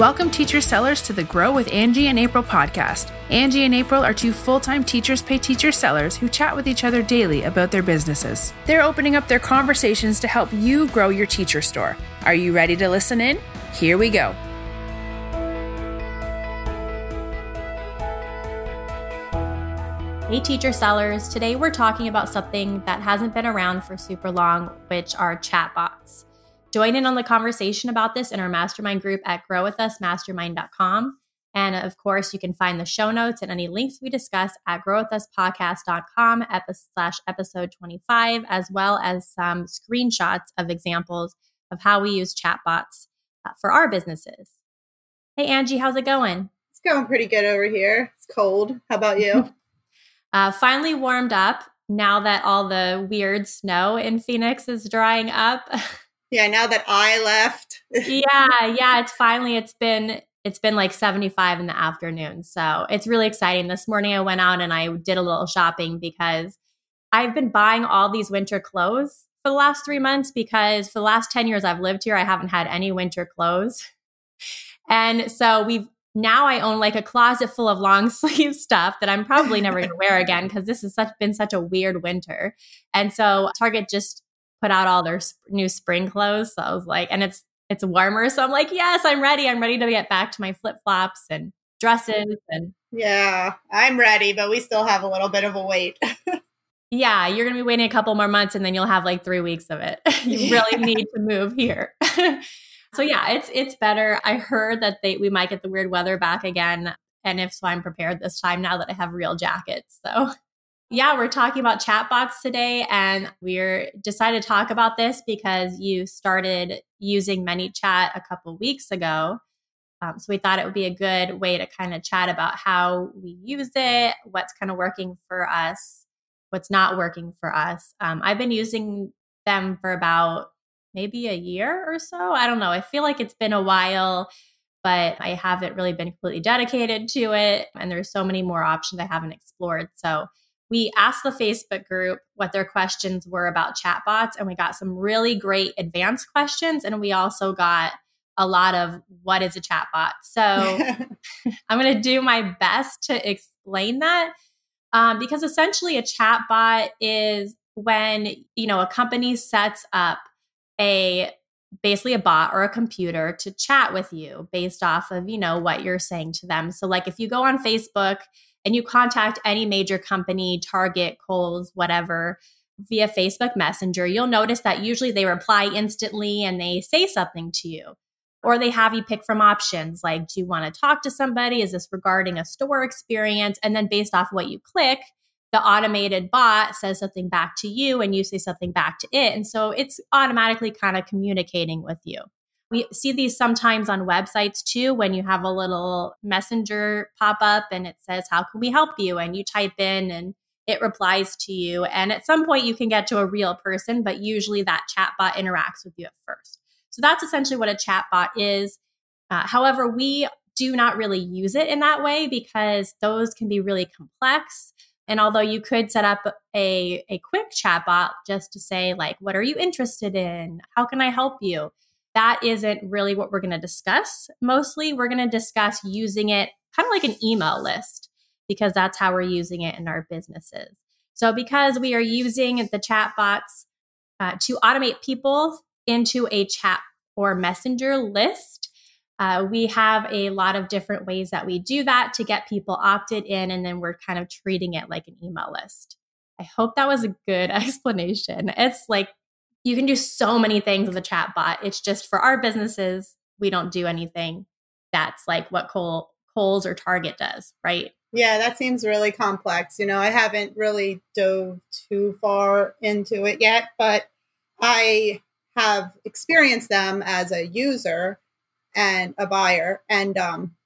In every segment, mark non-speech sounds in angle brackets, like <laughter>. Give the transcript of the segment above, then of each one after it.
Welcome, teacher sellers, to the Grow with Angie and April podcast. Angie and April are two full time teachers pay teacher sellers who chat with each other daily about their businesses. They're opening up their conversations to help you grow your teacher store. Are you ready to listen in? Here we go. Hey, teacher sellers. Today we're talking about something that hasn't been around for super long, which are chatbots. Join in on the conversation about this in our mastermind group at growwithusmastermind.com. And of course, you can find the show notes and any links we discuss at growwithuspodcast.com slash episode 25, as well as some screenshots of examples of how we use chatbots uh, for our businesses. Hey, Angie, how's it going? It's going pretty good over here. It's cold. How about you? <laughs> <laughs> uh, finally warmed up now that all the weird snow in Phoenix is drying up. <laughs> Yeah, now that I left. <laughs> yeah, yeah, it's finally it's been it's been like 75 in the afternoon. So, it's really exciting. This morning I went out and I did a little shopping because I've been buying all these winter clothes for the last 3 months because for the last 10 years I've lived here, I haven't had any winter clothes. <laughs> And so we've now I own like a closet full of long <laughs> sleeve stuff that I'm probably never going to wear again because this has such, been such a weird winter. And so Target just put out all their sp- new spring clothes. So I was like, and it's it's warmer, so I'm like, yes, I'm ready. I'm ready to get back to my flip flops and dresses and. Yeah, I'm ready, but we still have a little bit of a wait. <laughs> yeah, you're gonna be waiting a couple more months, and then you'll have like three weeks of it. <laughs> you really need to move here. <laughs> so yeah, it's it's better. I heard that they we might get the weird weather back again, and if so, I'm prepared this time now that I have real jackets. So yeah, we're talking about chatbots today, and we're decided to talk about this because you started using ManyChat a couple weeks ago. Um, so we thought it would be a good way to kind of chat about how we use it, what's kind of working for us, what's not working for us. Um, I've been using them for about maybe a year or so. I don't know. I feel like it's been a while, but I haven't really been completely dedicated to it. And there's so many more options I haven't explored. So we asked the Facebook group what their questions were about chatbots, and we got some really great advanced questions. And we also got a lot of what is a chatbot. So <laughs> I'm going to do my best to explain that um, because essentially a chatbot is when you know a company sets up a basically a bot or a computer to chat with you based off of you know what you're saying to them so like if you go on facebook and you contact any major company, Target, Kohl's, whatever, via Facebook Messenger, you'll notice that usually they reply instantly and they say something to you. Or they have you pick from options like, do you want to talk to somebody? Is this regarding a store experience? And then based off what you click, the automated bot says something back to you and you say something back to it. And so it's automatically kind of communicating with you. We see these sometimes on websites too when you have a little messenger pop up and it says, How can we help you? And you type in and it replies to you. And at some point, you can get to a real person, but usually that chatbot interacts with you at first. So that's essentially what a chatbot is. Uh, however, we do not really use it in that way because those can be really complex. And although you could set up a, a quick chatbot just to say, like, what are you interested in? How can I help you? That isn't really what we're going to discuss. Mostly, we're going to discuss using it kind of like an email list because that's how we're using it in our businesses. So, because we are using the chatbots uh, to automate people into a chat or messenger list, uh, we have a lot of different ways that we do that to get people opted in, and then we're kind of treating it like an email list. I hope that was a good <laughs> explanation. It's like you can do so many things with a chat bot. It's just for our businesses, we don't do anything that's like what Cole, Kohl's or Target does, right? Yeah, that seems really complex. You know, I haven't really dove too far into it yet, but I have experienced them as a user and a buyer, and um,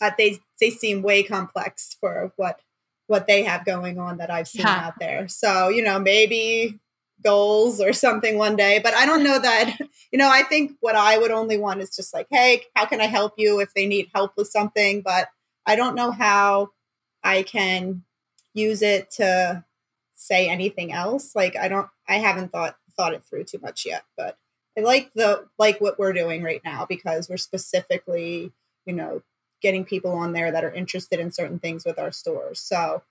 uh, they they seem way complex for what what they have going on that I've seen yeah. out there. So you know, maybe goals or something one day. But I don't know that, <laughs> you know, I think what I would only want is just like, hey, how can I help you if they need help with something? But I don't know how I can use it to say anything else. Like I don't I haven't thought thought it through too much yet, but I like the like what we're doing right now because we're specifically you know, getting people on there that are interested in certain things with our stores. So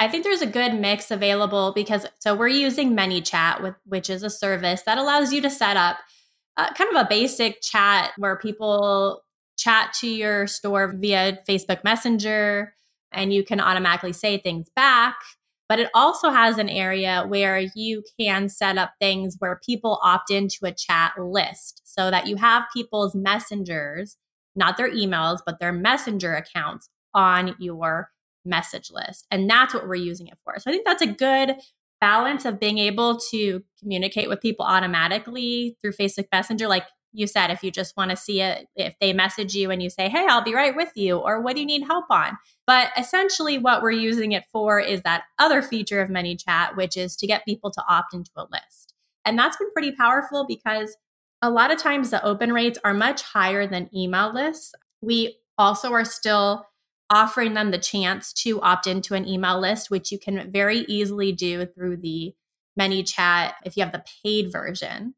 I think there's a good mix available because so we're using ManyChat with which is a service that allows you to set up uh, kind of a basic chat where people chat to your store via Facebook Messenger and you can automatically say things back. But it also has an area where you can set up things where people opt into a chat list so that you have people's messengers, not their emails, but their messenger accounts on your message list. And that's what we're using it for. So I think that's a good balance of being able to communicate with people automatically through Facebook Messenger. Like you said, if you just want to see it, if they message you and you say, Hey, I'll be right with you, or what do you need help on? But essentially, what we're using it for is that other feature of ManyChat, which is to get people to opt into a list. And that's been pretty powerful because a lot of times the open rates are much higher than email lists. We also are still offering them the chance to opt into an email list, which you can very easily do through the ManyChat if you have the paid version.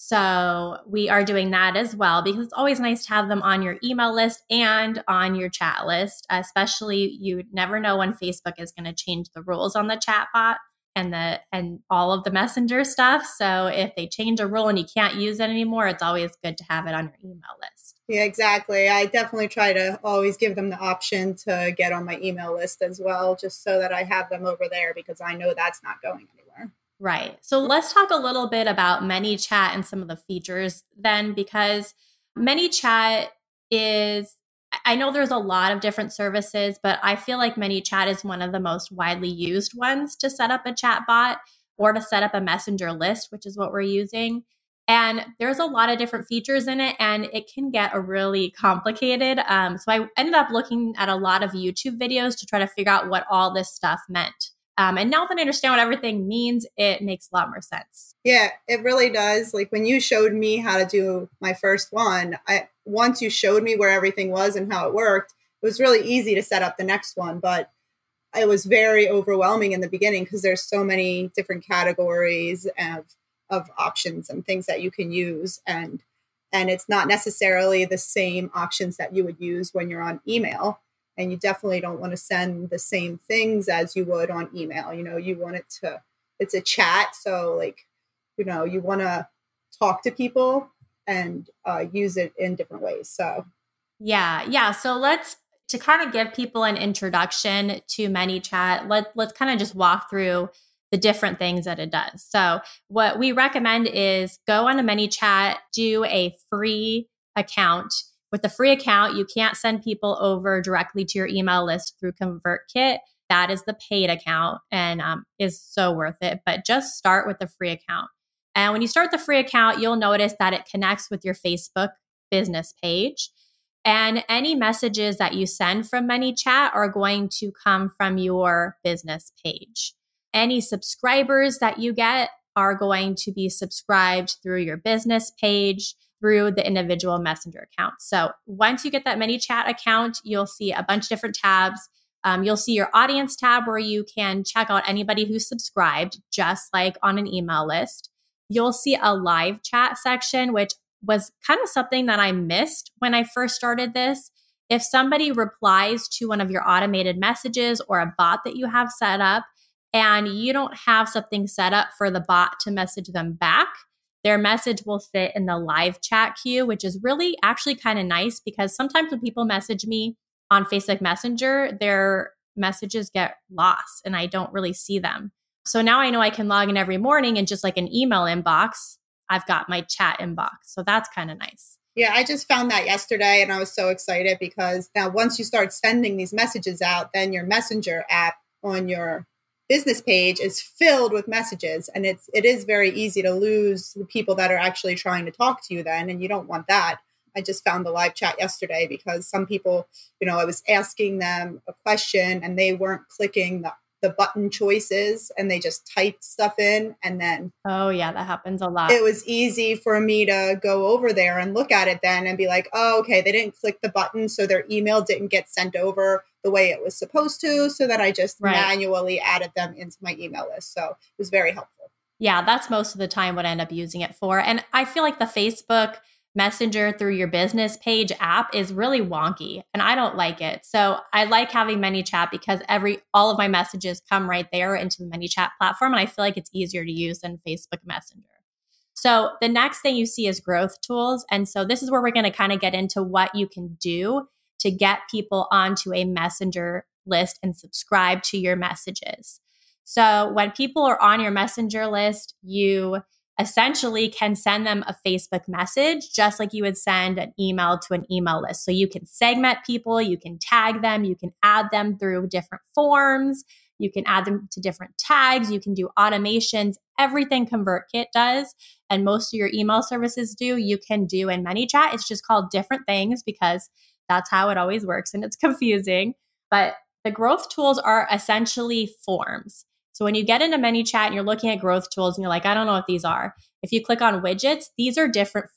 So we are doing that as well because it's always nice to have them on your email list and on your chat list, especially you never know when Facebook is going to change the rules on the chat bot and the and all of the messenger stuff. So if they change a rule and you can't use it anymore, it's always good to have it on your email list. Yeah, exactly. I definitely try to always give them the option to get on my email list as well, just so that I have them over there because I know that's not going anywhere. Right. So let's talk a little bit about ManyChat and some of the features then, because ManyChat is, I know there's a lot of different services, but I feel like ManyChat is one of the most widely used ones to set up a chat bot or to set up a messenger list, which is what we're using. And there's a lot of different features in it, and it can get a really complicated. Um, so I ended up looking at a lot of YouTube videos to try to figure out what all this stuff meant. Um, and now that I understand what everything means, it makes a lot more sense. Yeah, it really does. Like when you showed me how to do my first one, I once you showed me where everything was and how it worked, it was really easy to set up the next one. But it was very overwhelming in the beginning because there's so many different categories of of options and things that you can use and and it's not necessarily the same options that you would use when you're on email. And you definitely don't want to send the same things as you would on email you know you want it to it's a chat so like you know you want to talk to people and uh, use it in different ways so. Yeah yeah so let's to kind of give people an introduction to ManyChat let, let's kind of just walk through the different things that it does so what we recommend is go on a ManyChat do a free account with the free account, you can't send people over directly to your email list through ConvertKit. That is the paid account and um, is so worth it. But just start with the free account. And when you start the free account, you'll notice that it connects with your Facebook business page. And any messages that you send from ManyChat are going to come from your business page. Any subscribers that you get are going to be subscribed through your business page through the individual messenger accounts. So once you get that ManyChat account, you'll see a bunch of different tabs. Um, you'll see your audience tab where you can check out anybody who's subscribed, just like on an email list. You'll see a live chat section, which was kind of something that I missed when I first started this. If somebody replies to one of your automated messages or a bot that you have set up, and you don't have something set up for the bot to message them back, their message will sit in the live chat queue, which is really actually kind of nice because sometimes when people message me on Facebook Messenger, their messages get lost and I don't really see them. So now I know I can log in every morning and just like an email inbox, I've got my chat inbox. So that's kind of nice. Yeah, I just found that yesterday and I was so excited because now once you start sending these messages out, then your messenger app on your business page is filled with messages and it's it is very easy to lose the people that are actually trying to talk to you then and you don't want that. I just found the live chat yesterday because some people you know i was asking them a question and they weren't clicking the the button choices and they just typed stuff in and then oh yeah that happens a lot. it was easy for me to go over there and look at it then and be like oh okay they didn't click the button so their email didn't get sent over the way it was supposed to so that i just right. manually added them into my email list. So it was very helpful. Yeah that's most of the time what i end up using it for. And i feel like the facebook Messenger through your business page app is really wonky and I don't like it. So I like having ManyChat because every all of my messages come right there into the ManyChat platform and I feel like it's easier to use than Facebook Messenger. So the next thing you see is growth tools and so this is where we're going to kind of get into what you can do to get people onto a Messenger list and subscribe to your messages. So when people are on your Messenger list, you essentially can send them a Facebook message just like you would send an email to an email list. So you can segment people, you can tag them, you can add them through different forms, you can add them to different tags, you can do automations. Everything ConvertKit does, and most of your email services do, you can do in ManyChat. It's just called different things because that's how it always works and it's <laughs> confusing. But the growth tools are essentially forms. So when you get into ManyChat and you're looking at growth tools and you're like, I don't know what these are. If you click on widgets, these are different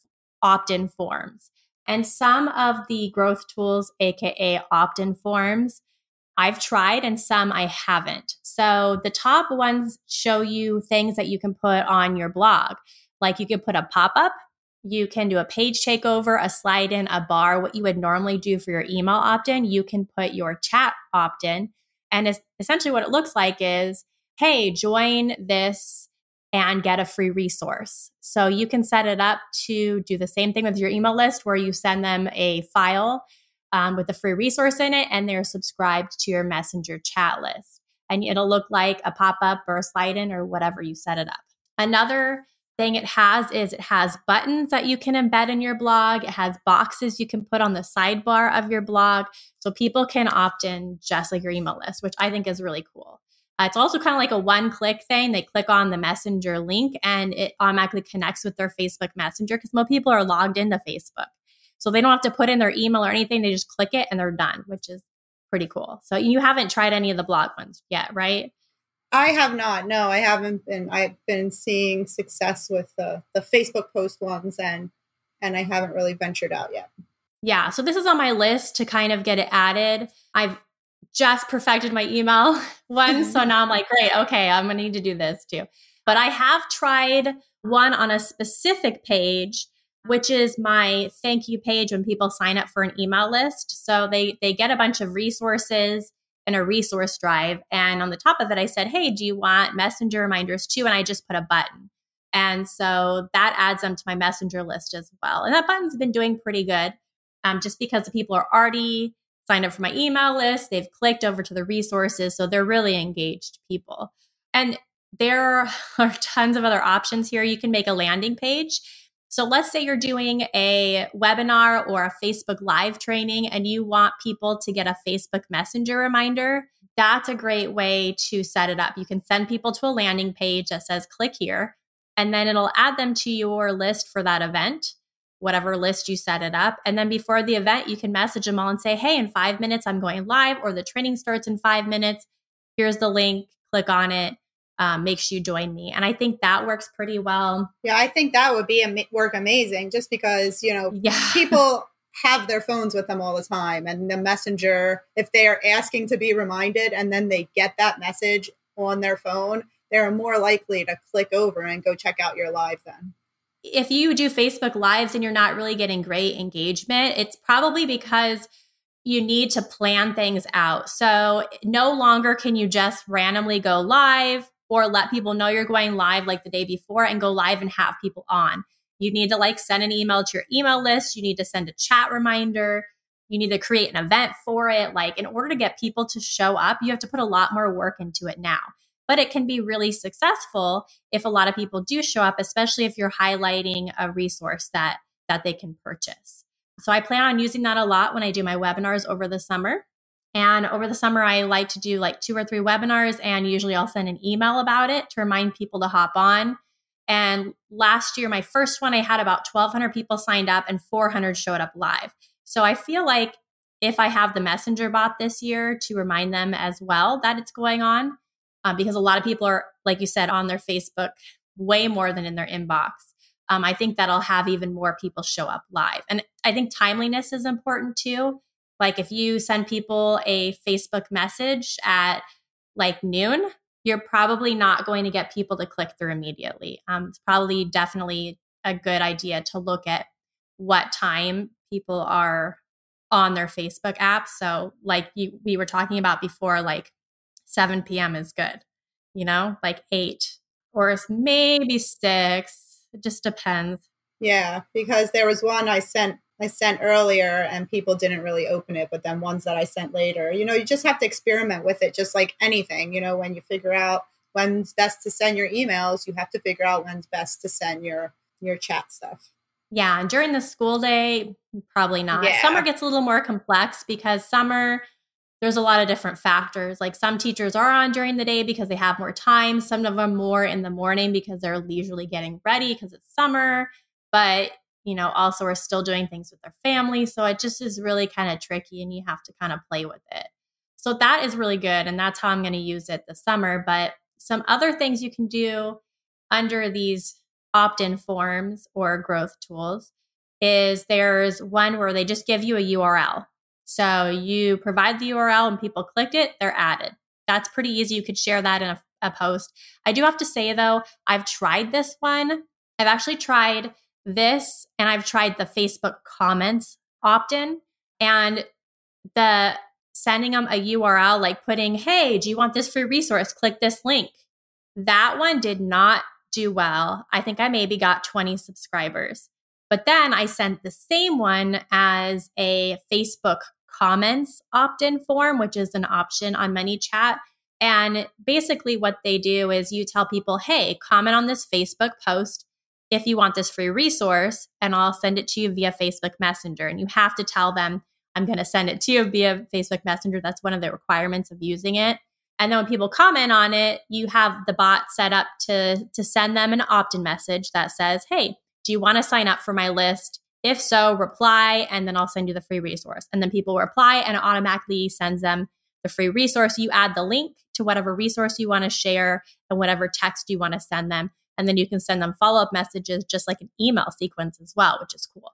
opt-in forms. And some of the growth tools, aka opt-in forms, I've tried and some I haven't. So the top ones show you things that you can put on your blog. Like you can put a pop-up, you can do a page takeover, a slide in, a bar, what you would normally do for your email opt-in, you can put your chat opt-in. And essentially what it looks like is hey, join this and get a free resource. So you can set it up to do the same thing with your email list where you send them a file um, with a free resource in it and they're subscribed to your messenger chat list. And it'll look like a pop up or a slide in or whatever you set it up. Another thing it has is it has buttons that you can embed in your blog. It has boxes you can put on the sidebar of your blog. So people can opt in just like your email list, which I think is really cool. Uh, it's also kind of like a one click thing. They click on the messenger link and it automatically connects with their Facebook Messenger because most people are logged into Facebook. So they don't have to put in their email or anything. They just click it and they're done, which is pretty cool. So you haven't tried any of the blog ones yet, right? I have not. No, I haven't been. I've been seeing success with the the Facebook post ones, and and I haven't really ventured out yet. Yeah, so this is on my list to kind of get it added. I've just perfected my email <laughs> one. so now I'm like, great, okay, I'm gonna need to do this too. But I have tried one on a specific page, which is my thank you page when people sign up for an email list. So they they get a bunch of resources in a resource drive. And on the top of it, I said, Hey, do you want messenger reminders too? And I just put a button. And so that adds them to my messenger list as well. And that button's been doing pretty good um, just because the people are already signed up for my email list, they've clicked over to the resources. So they're really engaged people. And there <laughs> are tons of other options here. You can make a landing page. So let's say you're doing a webinar or a Facebook live training and you want people to get a Facebook Messenger reminder. That's a great way to set it up. You can send people to a landing page that says click here, and then it'll add them to your list for that event whatever list you set it up. And then before the event, you can message them all and say, hey, in five minutes, I'm going live, or the training starts in five minutes. Here's the link, click on it. Um, make sure you join me. And I think that works pretty well. Yeah, I think that would be a work amazing just because, you know, yeah. <laughs> people have their phones with them all the time. And the messenger, if they are asking to be reminded and then they get that message on their phone, they're more likely to click over and go check out your live then if you do Facebook Lives and you're not really getting great engagement, it's probably because you need to plan things out. So no longer can you just randomly go live or let people know you're going live like the day before and go live and have people on. You need to like send an email to your email list. You need to send a chat reminder. You need to create an event for it. Like, in order to get people to show up, you have to put a lot more work into it now but it can be really successful if a lot of people do show up especially if you're highlighting a resource that that they can purchase. So i plan on using that a lot when i do my webinars over the summer. And over the summer i like to do like two or three webinars and usually i'll send an email about it to remind people to hop on. And last year my first one i had about 1200 people signed up and 400 showed up live. So i feel like if i have the messenger bot this year to remind them as well that it's going on um, because a lot of people are, like you said, on their Facebook way more than in their inbox. Um, I think that'll have even more people show up live. And I think timeliness is important too. Like if you send people a Facebook message at like noon, you're probably not going to get people to click through immediately. Um, it's probably definitely a good idea to look at what time people are on their Facebook app. So, like you, we were talking about before, like 7 p.m. is good, you know, like eight or maybe six. It just depends. Yeah, because there was one I sent I sent earlier and people didn't really open it, but then ones that I sent later, you know, you just have to experiment with it just like anything. You know, when you figure out when's best to send your emails, you have to figure out when's best to send your your chat stuff. Yeah, and during the school day, probably not. Yeah. Summer gets a little more complex because summer there's a lot of different factors. Like some teachers are on during the day because they have more time, some of them more in the morning because they're leisurely getting ready because it's summer, but you know, also are still doing things with their family. So it just is really kind of tricky and you have to kind of play with it. So that is really good and that's how I'm going to use it this summer, but some other things you can do under these opt-in forms or growth tools is there's one where they just give you a URL so you provide the URL and people click it, they're added. That's pretty easy. You could share that in a, a post. I do have to say though, I've tried this one. I've actually tried this and I've tried the Facebook comments opt in and the sending them a URL like putting, hey, do you want this free resource? Click this link. That one did not do well. I think I maybe got 20 subscribers. But then I sent the same one as a Facebook comments opt in form, which is an option on ManyChat. And basically, what they do is you tell people, hey, comment on this Facebook post if you want this free resource, and I'll send it to you via Facebook Messenger. And you have to tell them, I'm going to send it to you via Facebook Messenger. That's one of the requirements of using it. And then when people comment on it, you have the bot set up to, to send them an opt in message that says, Hey, do you want to sign up for my list? If so, reply, and then I'll send you the free resource. And then people reply, and it automatically sends them the free resource. You add the link to whatever resource you want to share and whatever text you want to send them. And then you can send them follow up messages, just like an email sequence as well, which is cool.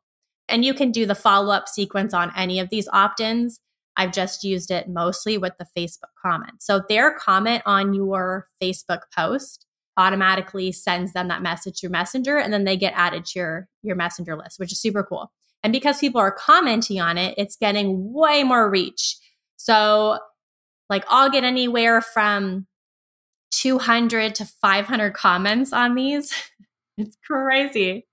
And you can do the follow up sequence on any of these opt ins. I've just used it mostly with the Facebook comment. So their comment on your Facebook post automatically sends them that message through Messenger and then they get added to your, your Messenger list, which is super cool. And because people are commenting on it, it's getting way more reach. So, like, I'll get anywhere from 200 to 500 comments on these. <laughs> it's crazy.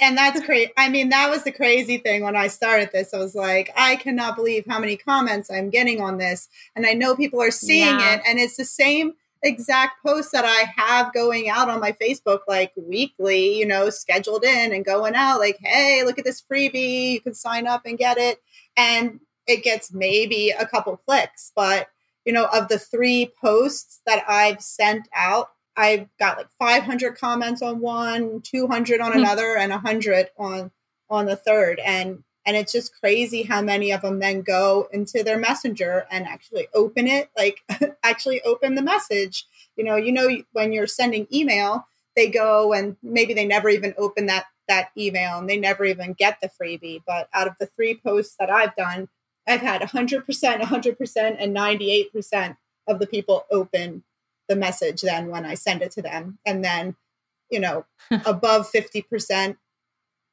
and that's crazy. I mean, that was the crazy thing when I started this. I was like, I cannot believe how many comments I'm getting on this. And I know people are seeing yeah. it. And it's the same exact posts that I have going out on my Facebook like weekly, you know, scheduled in and going out like, hey, look at this freebie. You can sign up and get it. And it gets maybe a couple clicks. But, you know, of the three posts that I've sent out, I've got like 500 comments on one, 200 on hmm. another, and 100 on on the third. And and it's just crazy how many of them then go into their messenger and actually open it like <laughs> actually open the message. You know you know when you're sending email they go and maybe they never even open that that email and they never even get the freebie. But out of the three posts that i've done i've had 100% 100% and 98% of the people open the message then when i send it to them. And then you know <laughs> above 50%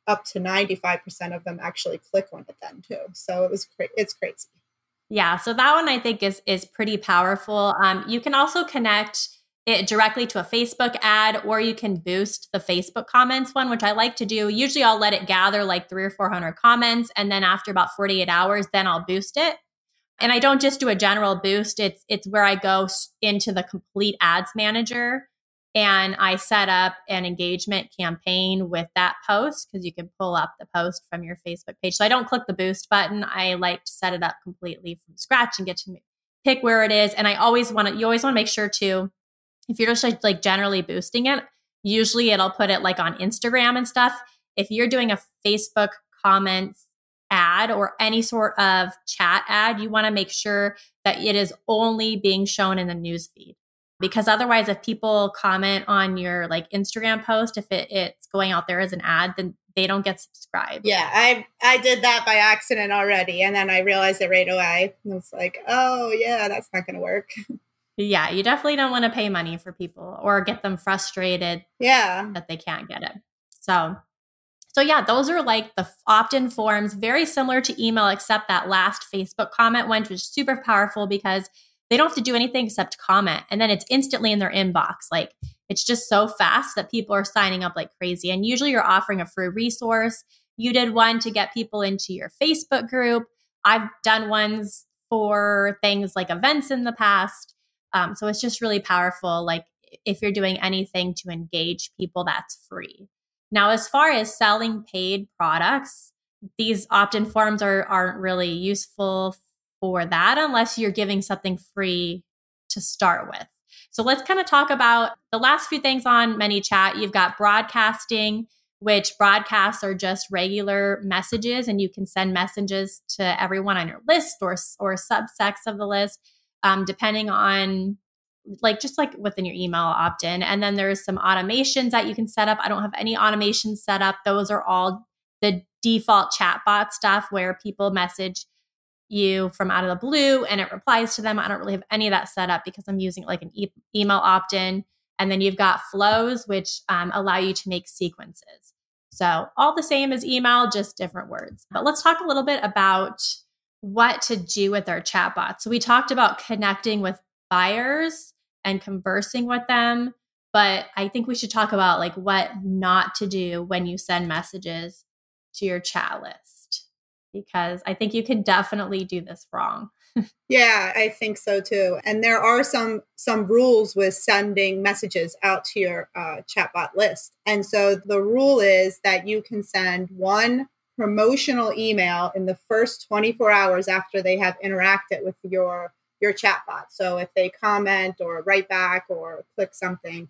up to 95% of them actually click on it then too. So it was cra- it's crazy. Yeah, so that one I think is is pretty powerful. Um, you can also connect it directly to a Facebook ad, or you can boost the Facebook comments one, which I like to do. Usually, I'll let it gather like three or four hundred comments, and then after about forty eight hours, then I'll boost it. And I don't just do a general boost; it's it's where I go into the complete ads manager and I set up an engagement campaign with that post because you can pull up the post from your Facebook page. So I don't click the boost button. I like to set it up completely from scratch and get to pick where it is. And I always want to, you always want to make sure to, if you're just like, like generally boosting it, usually it'll put it like on Instagram and stuff. If you're doing a Facebook comments ad or any sort of chat ad, you want to make sure that it is only being shown in the newsfeed because otherwise if people comment on your like instagram post if it, it's going out there as an ad then they don't get subscribed. Yeah i i did that by accident already and then i realized it right away. And it's like oh yeah that's not gonna work. Yeah you definitely don't want to pay money for people or get them frustrated yeah. that they can't get it. So So, yeah, those are like the opt in forms, very similar to email, except that last Facebook comment went, which is super powerful because they don't have to do anything except comment. And then it's instantly in their inbox. Like it's just so fast that people are signing up like crazy. And usually you're offering a free resource. You did one to get people into your Facebook group. I've done ones for things like events in the past. Um, so it's just really powerful. Like if you're doing anything to engage people, that's free. Now, as far as selling paid products, these opt-in forms are aren't really useful for that unless you're giving something free to start with. So let's kind of talk about the last few things on ManyChat. You've got broadcasting, which broadcasts are just regular messages, and you can send messages to everyone on your list or or subsects of the list, um, depending on like just like within your email opt-in. And then there's some automations that you can set up. I don't have any automations set up. Those are all the default chatbot stuff where people message you from out of the blue and it replies to them. I don't really have any of that set up because I'm using like an e- email opt in. And then you've got flows, which um, allow you to make sequences. So, all the same as email, just different words. But let's talk a little bit about what to do with our chatbots. So, we talked about connecting with buyers and conversing with them. But I think we should talk about like what not to do when you send messages to your chat list because I think you can definitely do this wrong. <laughs> yeah, I think so too. And there are some some rules with sending messages out to your uh, chatbot list. And so the rule is that you can send one promotional email in the first 24 hours after they have interacted with your your chatbot. So if they comment or write back or click something,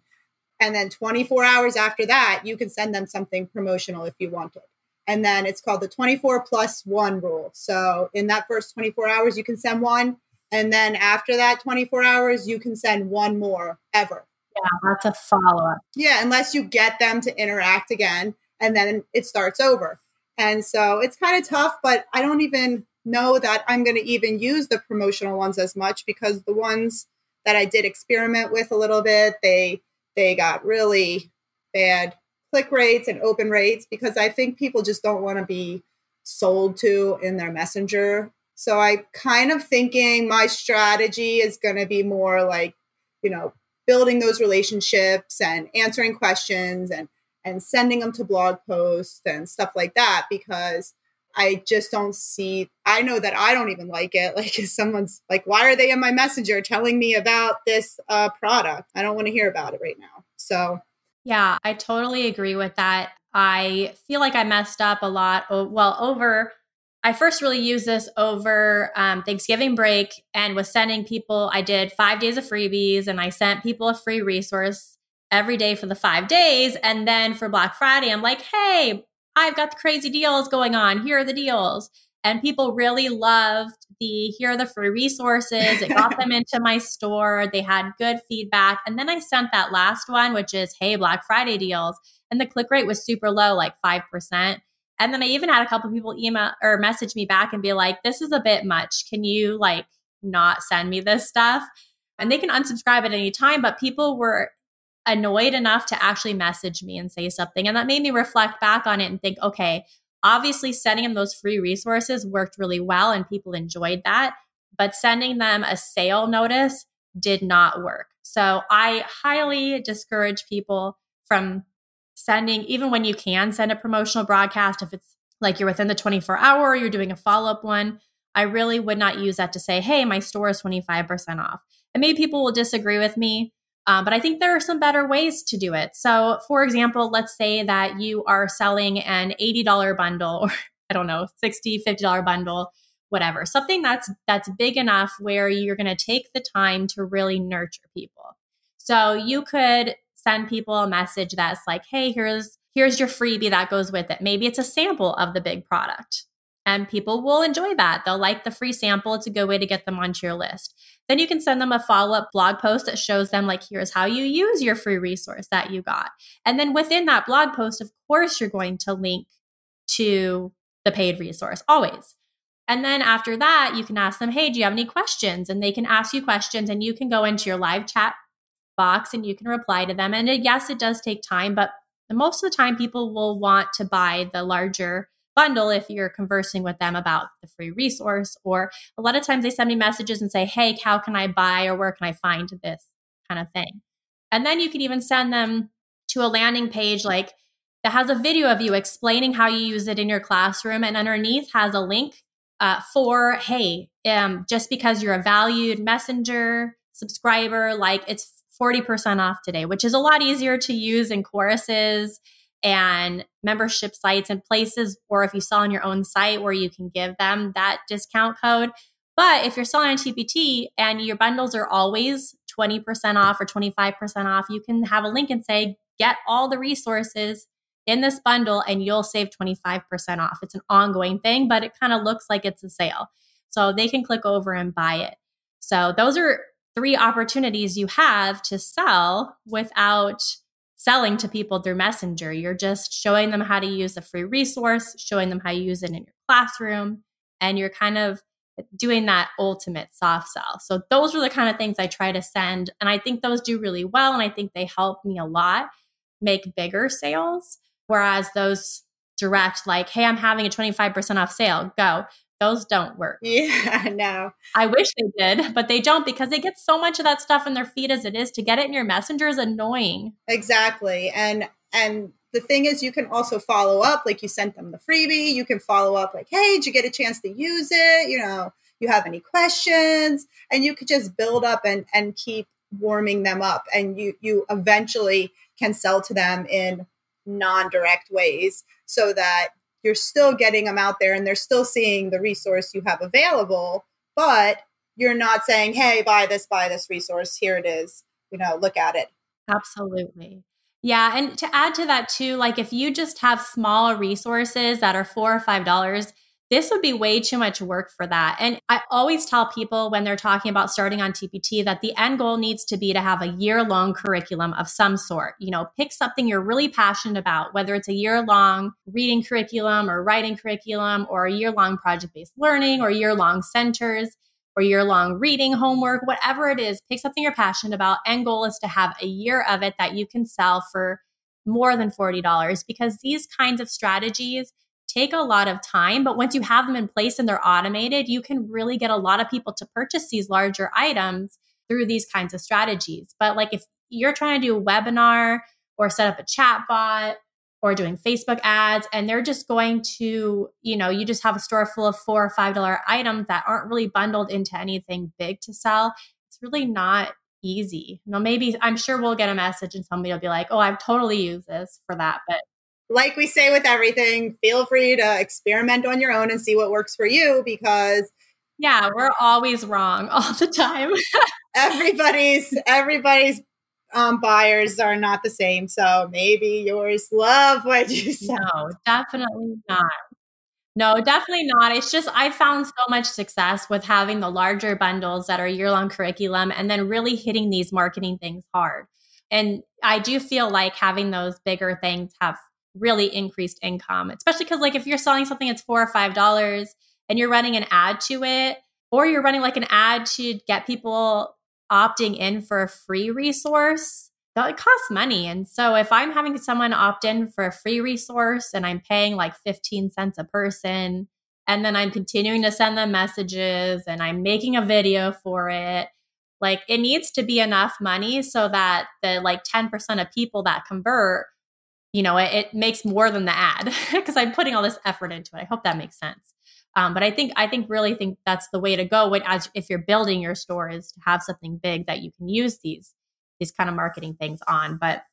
and then 24 hours after that, you can send them something promotional if you wanted. And then it's called the 24 plus one rule. So in that first 24 hours, you can send one. And then after that 24 hours, you can send one more ever. Yeah, that's a follow up. Yeah, unless you get them to interact again and then it starts over. And so it's kind of tough, but I don't even know that I'm going to even use the promotional ones as much because the ones that I did experiment with a little bit, they they got really bad click rates and open rates because I think people just don't want to be sold to in their messenger. So I kind of thinking my strategy is going to be more like, you know, building those relationships and answering questions and and sending them to blog posts and stuff like that because I just don't see I know that I don't even like it. <laughs> Like if someone's like why are they in my messenger telling me about this uh, product? I don't want to hear about it right now. So yeah, I totally agree with that. I feel like I messed up a lot. Well, over, I first really used this over um, Thanksgiving break and was sending people, I did five days of freebies and I sent people a free resource every day for the five days. And then for Black Friday, I'm like, hey, I've got the crazy deals going on. Here are the deals. And people really loved the here are the free resources. It got them <laughs> into my store. They had good feedback. And then I sent that last one, which is, hey, Black Friday deals. And the click rate was super low, like 5%. And then I even had a couple people email or message me back and be like, this is a bit much. Can you like not send me this stuff? And they can unsubscribe at any time, but people were annoyed enough to actually message me and say something. And that made me reflect back on it and think, okay, Obviously, sending them those free resources worked really well and people enjoyed that, but sending them a sale notice did not work. So I highly discourage people from sending, even when you can send a promotional broadcast, if it's like you're within the 24 hour, you're doing a follow up one. I really would not use that to say, hey, my store is 25% off. And maybe people will disagree with me, um, but I think there are some better ways to do it. So, for example, let's say that you are selling an $80 bundle <laughs> or I don't know, $60, $50 bundle, whatever. Something that's that's big enough where you're going to take the time to really nurture people. So, you could send people a message that's like, "Hey, here's here's your freebie that goes with it." Maybe it's a sample of the big product and people will enjoy that. They'll like the free sample. It's a good way to get them onto your list. Then you can send them a follow up blog post that shows them, like, here's how you use your free resource that you got. And then within that blog post, of course, you're going to link to the paid resource always. And then after that, you can ask them, hey, do you have any questions? And they can ask you questions, and you can go into your live chat box and you can reply to them. And uh, yes, it does take time, but most of the time, people will want to buy the larger bundle if you're conversing with them about the free resource. Or a lot of times they send me messages and say, Hey, how can I buy or where can I find this kind of thing? And then you can even send them to a landing page like that has a video of you explaining how you use it in your classroom. And underneath has a link uh, for, Hey, um, just because you're a valued messenger subscriber, like it's 40% off today, which is a lot easier to use in courses and membership sites and places, or if you sell on your own site where you can give them that discount code. But if you're selling on TPT and your bundles are always 20% off or 25% off, you can have a link and say, get all the resources in this bundle and you'll save 25% off. It's an ongoing thing, but it kind of looks like it's a sale. So they can click over and buy it. So those are three opportunities you have to sell without selling to people through Messenger. You're just showing them how to use a free resource, showing them how you use it in your classroom, and you're kind of doing that ultimate soft sell. So those are the kind of things I try to send and I think those do really well and I think they help me a lot make bigger sales whereas those direct like hey I'm having a 25% off sale, go those don't work. Yeah, <laughs> no. I wish they did, but they don't because they get so much of that stuff in their feed as it is. To get it in your messenger is annoying. Exactly. And and the thing is you can also follow up like you sent them the freebie, you can follow up like, "Hey, did you get a chance to use it?" you know, you have any questions and you could just build up and and keep warming them up and you you eventually can sell to them in non-direct ways so that you're still getting them out there and they're still seeing the resource you have available, but you're not saying, hey, buy this, buy this resource. Here it is. You know, look at it. Absolutely. Yeah. And to add to that, too, like if you just have small resources that are four or five dollars, this would be way too much work for that. And I always tell people when they're talking about starting on TPT that the end goal needs to be to have a year long curriculum of some sort. You know, pick something you're really passionate about, whether it's a year long reading curriculum or writing curriculum or a year long project based learning or year long centers or year long reading homework, whatever it is, pick something you're passionate about. End goal is to have a year of it that you can sell for more than $40 because these kinds of strategies take a lot of time, but once you have them in place and they're automated, you can really get a lot of people to purchase these larger items through these kinds of strategies. But like if you're trying to do a webinar or set up a chat bot or doing Facebook ads and they're just going to, you know, you just have a store full of four or five dollar items that aren't really bundled into anything big to sell, it's really not easy. Know, maybe I'm sure we'll get a message and somebody will be like, oh, I've totally used this for that. But like we say with everything, feel free to experiment on your own and see what works for you because yeah, we're always wrong <laughs> all the time. everybody's everybody's um, buyers are not the same. So maybe yours love what you sell. <laughs> No, definitely not. No, definitely not. It's just I found so much success with having the larger bundles that are year long curriculum and then really hitting these marketing things hard. And I do feel like having those bigger things have really increased income, especially because like if you're selling something that's four or five dollars and you're running an ad to it, or you're running like an ad to get people opting in for a free resource, that it costs money. And so if I'm having someone opt in for a free resource and I'm paying like 15 cents a person, and then I'm continuing to send them messages and I'm making a video for it, like it needs to be enough money so that the like 10% of people that convert you know, it, it makes more than the ad <laughs> because I'm putting all this effort into it. I hope that makes sense. Um, but I think I think really think that's the way to go. When, as if you're building your store, is to have something big that you can use these these kind of marketing things on. But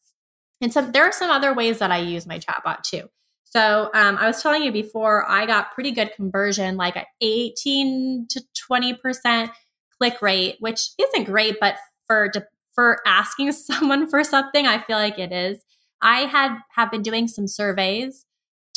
and some there are some other ways that I use my chatbot too. So um, I was telling you before, I got pretty good conversion, like an 18 to 20 percent click rate, which isn't great, but for for asking <laughs> someone for something, I feel like it is. I had have been doing some surveys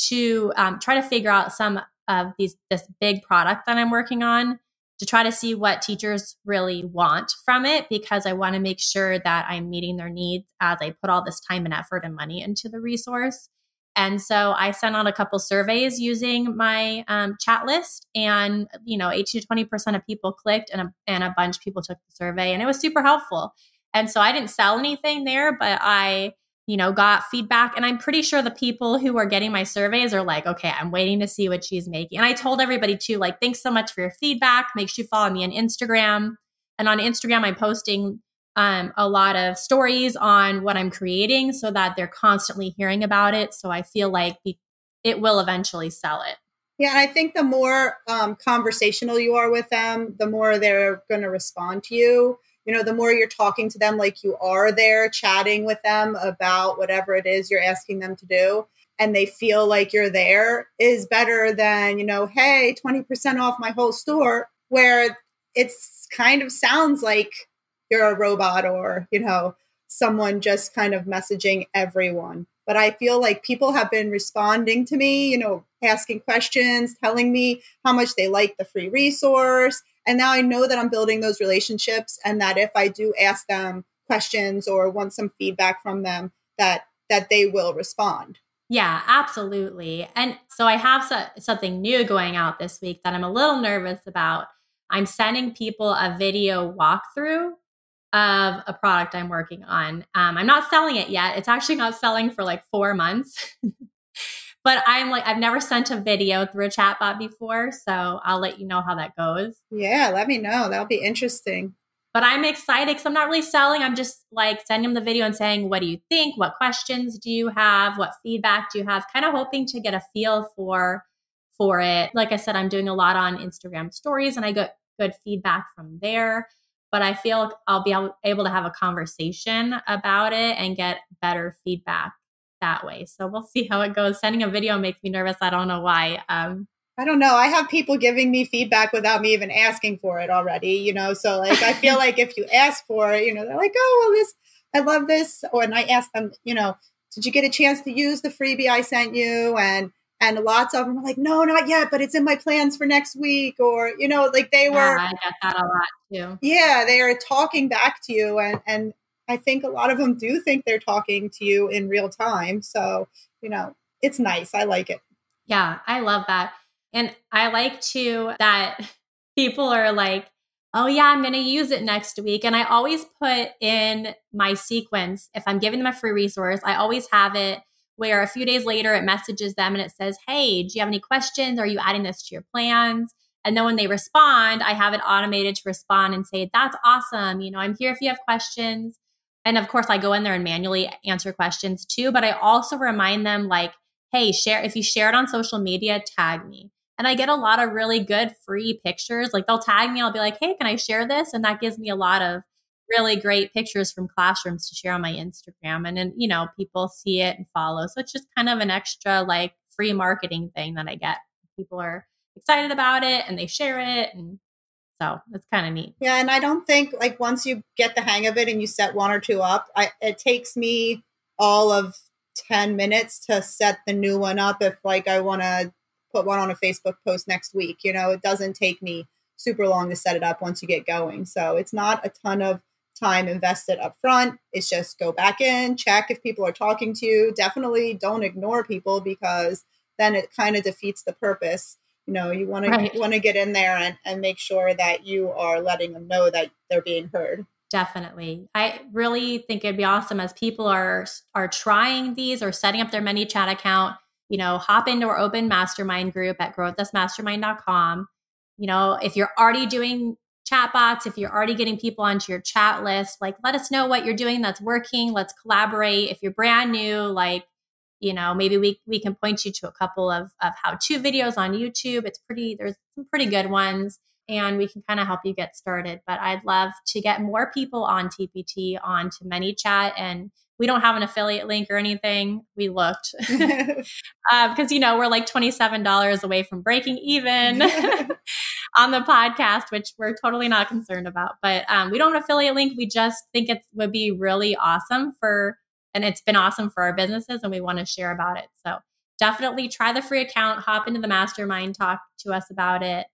to um, try to figure out some of these this big product that I'm working on to try to see what teachers really want from it because I want to make sure that I'm meeting their needs as I put all this time and effort and money into the resource. And so I sent out a couple surveys using my um, chat list, and you know, 18 to 20 percent of people clicked, and a, and a bunch of people took the survey, and it was super helpful. And so I didn't sell anything there, but I you know, got feedback. And I'm pretty sure the people who are getting my surveys are like, okay, I'm waiting to see what she's making. And I told everybody too, like, thanks so much for your feedback. Make sure you follow me on Instagram. And on Instagram, I'm posting um, a lot of stories on what I'm creating so that they're constantly hearing about it. So I feel like it will eventually sell it. Yeah, and I think the more um, conversational you are with them, the more they're going to respond to you you know the more you're talking to them like you are there chatting with them about whatever it is you're asking them to do and they feel like you're there is better than you know hey 20% off my whole store where it's kind of sounds like you're a robot or you know someone just kind of messaging everyone. But i feel like people have been responding to me you know asking questions telling me how much they like the free resource and now I know that I'm building those relationships and that if I do ask them questions or want some feedback from them, that that they will respond. Yeah, absolutely. And so I have so, something new going out this week that I'm a little nervous about. I'm sending people a video walkthrough of a product I'm working on. Um, I'm not selling it yet. It's actually not selling for like four months. <laughs> But I'm like, I've never sent a video through a chatbot before. So I'll let you know how that goes. Yeah, let me know. That'll be interesting. But I'm excited because I'm not really selling. I'm just like sending them the video and saying, what do you think? What questions do you have? What feedback do you have? Kind of hoping to get a feel for for it. Like I said, I'm doing a lot on Instagram stories and I get good feedback from there. But I feel I'll be able to have a conversation about it and get better feedback that way. So we'll see how it goes. Sending a video makes me nervous. I don't know why. Um, I don't know. I have people giving me feedback without me even asking for it already, you know. So like I feel <laughs> like if you ask for it, you know, they're like, "Oh, well this I love this." Or and I ask them, you know, "Did you get a chance to use the freebie I sent you?" and and lots of them are like, "No, not yet, but it's in my plans for next week." Or, you know, like they were yeah, I get that a lot too. Yeah, they are talking back to you and and I think a lot of them do think they're talking to you in real time. So, you know, it's nice. I like it. Yeah, I love that. And I like to that <laughs> people are like, oh, yeah, I'm going to use it next week. And I always put in my sequence, if I'm giving them a free resource, I always have it where a few days later it messages them and it says, hey, do you have any questions? Are you adding this to your plans? And then when they respond, I have it automated to respond and say, that's awesome. You know, I'm here if you have questions. And of course, I go in there and manually answer questions too. But I also remind them, like, hey, share, if you share it on social media, tag me. And I get a lot of really good free pictures. Like they'll tag me, I'll be like, hey, can I share this? And that gives me a lot of really great pictures from classrooms to share on my Instagram. And then, you know, people see it and follow. So it's just kind of an extra like free marketing thing that I get. People are excited about it and they share it. And so it's kind of neat. Yeah, and I don't think like once you get the hang of it and you set one or two up, I, it takes me all of 10 minutes to set the new one up if like I want to put one on a Facebook post next week. You know, it doesn't take me super long to set it up once you get going. So it's not a ton of time invested up front. It's just go back in, check if people are talking to you. Definitely don't ignore people because then it kind of defeats the purpose you know you want right. to want to get in there and, and make sure that you are letting them know that they're being heard. Definitely. I really think it'd be awesome as people are are trying these or setting up their ManyChat account you know hop into our open mastermind group at growwithusmastermind.com you know if you're already doing chatbots if you're already getting people onto your chat list like let us know what you're doing that's working. Let's collaborate. If you're brand new like you know maybe we we can point you to a couple of of how to videos on youtube. It's pretty there's some pretty good ones and we can kind of help you get started. But i'd love to get more people on tpt onto ManyChat and we don't have an affiliate link or anything. We looked. <laughs> <laughs> Because uh, you know we're like $27 away from breaking even <laughs> on the podcast which we're totally not concerned about. But um, we don't have an affiliate link. We just think it would be really awesome for and it's been awesome for our businesses and we want to share about it. So definitely try the free account, hop into the mastermind, talk to us about it.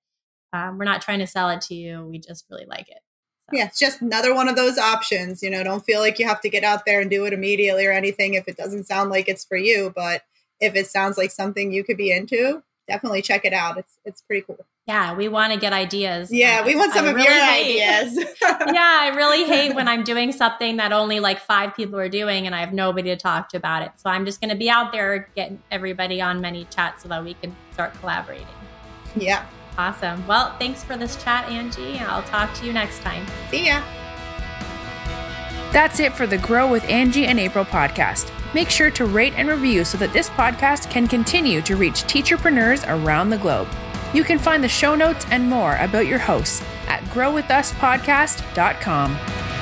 Um, we're not trying to sell it to you. We just really like it. So. Yeah, it's just another one of those options. You know, don't feel like you have to get out there and do it immediately or anything if it doesn't sound like it's for you. But if it sounds like something you could be into, definitely check it out. It's it's pretty cool. Yeah, we want to get ideas. Yeah, we want some I of really your ideas. <laughs> <laughs> yeah, I really hate when I'm doing something that only like five people are doing and I have nobody to talk to about it. So I'm just going to be out there getting everybody on ManyChats so that we can start collaborating. yeah. Awesome. Well, thanks for this chat, Angie. I'll talk to you next time. See ya. That's it for the Grow with Angie and April podcast. Make sure to rate and review so that this podcast can continue to reach teacherpreneurs around the globe. You can find the show notes and more about your hosts at growwithuspodcast.com.